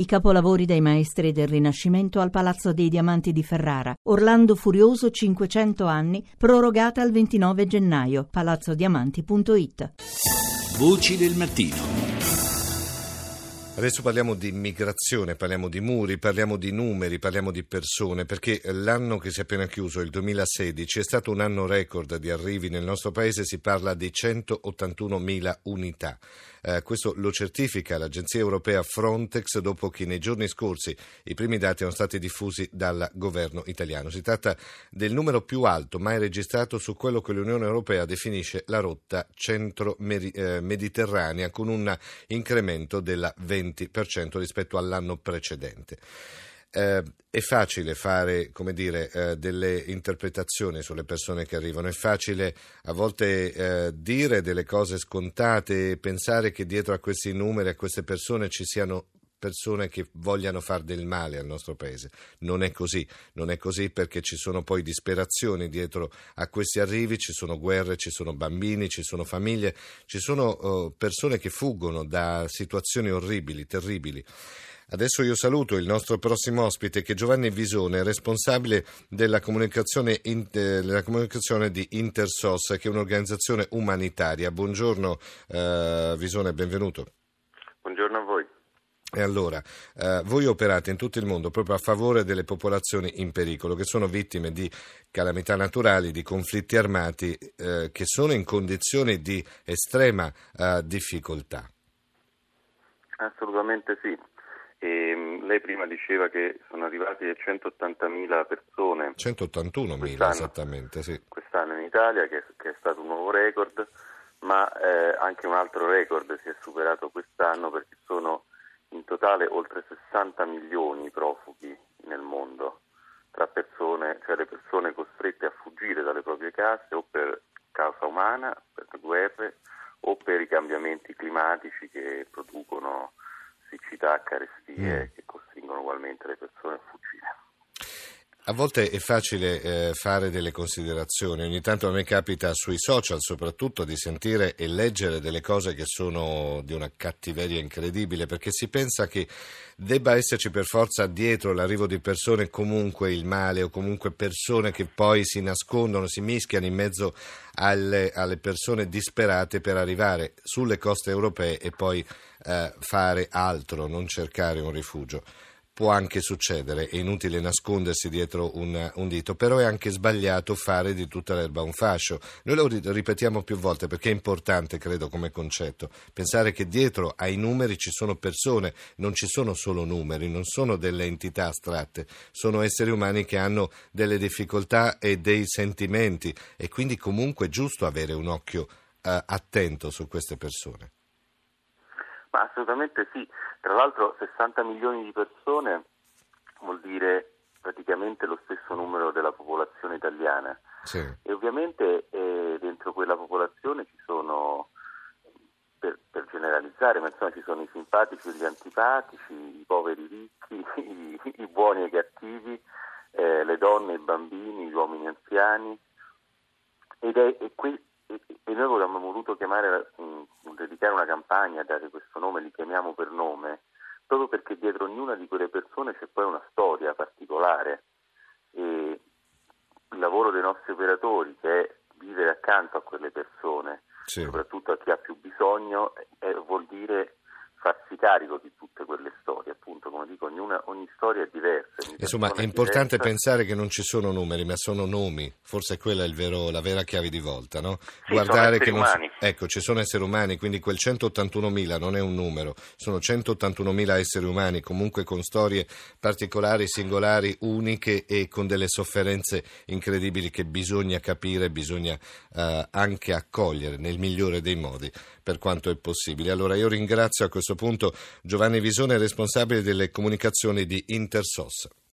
I capolavori dei maestri del Rinascimento al Palazzo dei Diamanti di Ferrara. Orlando Furioso 500 anni, prorogata al 29 gennaio. palazzodiamanti.it. Voci del mattino. Adesso parliamo di immigrazione, parliamo di muri, parliamo di numeri, parliamo di persone, perché l'anno che si è appena chiuso, il 2016, è stato un anno record di arrivi nel nostro paese, si parla di 181.000 unità. Eh, questo lo certifica l'agenzia europea Frontex dopo che nei giorni scorsi i primi dati erano stati diffusi dal governo italiano. Si tratta del numero più alto mai registrato su quello che l'Unione Europea definisce la rotta centro-mediterranea con un incremento del 20% rispetto all'anno precedente. Eh, è facile fare dire, eh, delle interpretazioni sulle persone che arrivano, è facile a volte eh, dire delle cose scontate e pensare che dietro a questi numeri, a queste persone ci siano persone che vogliano fare del male al nostro paese. Non è così, non è così perché ci sono poi disperazioni dietro a questi arrivi, ci sono guerre, ci sono bambini, ci sono famiglie, ci sono uh, persone che fuggono da situazioni orribili, terribili. Adesso io saluto il nostro prossimo ospite che è Giovanni Visone, responsabile della comunicazione, eh, della comunicazione di Intersos, che è un'organizzazione umanitaria. Buongiorno eh, Visone, benvenuto. Buongiorno a voi. E allora, eh, voi operate in tutto il mondo proprio a favore delle popolazioni in pericolo, che sono vittime di calamità naturali, di conflitti armati, eh, che sono in condizioni di estrema eh, difficoltà. Assolutamente sì. E mm, lei prima diceva che sono arrivati 180.000 persone. 181.000 esattamente, sì. Quest'anno in Italia, che, che, è stato un nuovo record, ma eh, anche un altro record si è superato quest'anno perché sono in totale oltre 60 milioni i profughi nel mondo, tra persone, cioè le persone costrette a fuggire dalle proprie case o per causa umana, per guerre o per i cambiamenti climatici che producono siccità, carestie mm. che costringono ugualmente le persone a fuggire. A volte è facile eh, fare delle considerazioni, ogni tanto a me capita sui social soprattutto di sentire e leggere delle cose che sono di una cattiveria incredibile perché si pensa che debba esserci per forza dietro l'arrivo di persone comunque il male o comunque persone che poi si nascondono, si mischiano in mezzo alle, alle persone disperate per arrivare sulle coste europee e poi eh, fare altro, non cercare un rifugio può anche succedere, è inutile nascondersi dietro un, un, dito, però è anche sbagliato fare di tutta l'erba un fascio. Noi lo ripetiamo più volte perché è importante, credo, come concetto, pensare che dietro ai numeri ci sono persone, non ci sono solo numeri, non sono delle entità astratte, sono esseri umani che hanno delle difficoltà e dei sentimenti e quindi comunque è giusto avere un occhio eh, attento su queste persone. Ma assolutamente sì, tra l'altro 60 milioni di persone vuol dire praticamente lo stesso numero della popolazione italiana. Sì. e ovviamente eh, dentro quella popolazione ci sono, per, per, generalizzare, ma insomma ci sono i simpatici e gli antipatici, i poveri ricchi, i, i buoni e i cattivi, eh, le donne, i bambini, gli uomini anziani. Ed è, è qui e noi abbiamo voluto chiamare, dedicare una campagna, dare questo nome, li chiamiamo per nome, proprio perché dietro ognuna di quelle persone c'è poi una storia particolare e il lavoro dei nostri operatori che è vivere accanto a quelle persone, sì. soprattutto a chi ha più bisogno, eh, vuol dire farsi carico di tutte quelle storie, appunto, come dico, ognuna, ogni storia è diversa. Insomma, è importante diversa. pensare che non ci sono numeri, ma sono nomi, forse quella è vero, la vera chiave di volta, no? Sì, Guardare che non umani. ecco, ci sono esseri umani, quindi quel 181.000 non è un numero, sono 181.000 esseri umani, comunque con storie particolari, singolari, uniche e con delle sofferenze incredibili che bisogna capire, bisogna uh, anche accogliere nel migliore dei modi per quanto è possibile. Allora io ringrazio a questo punto Giovanni Visone, responsabile delle comunicazioni di Intersos.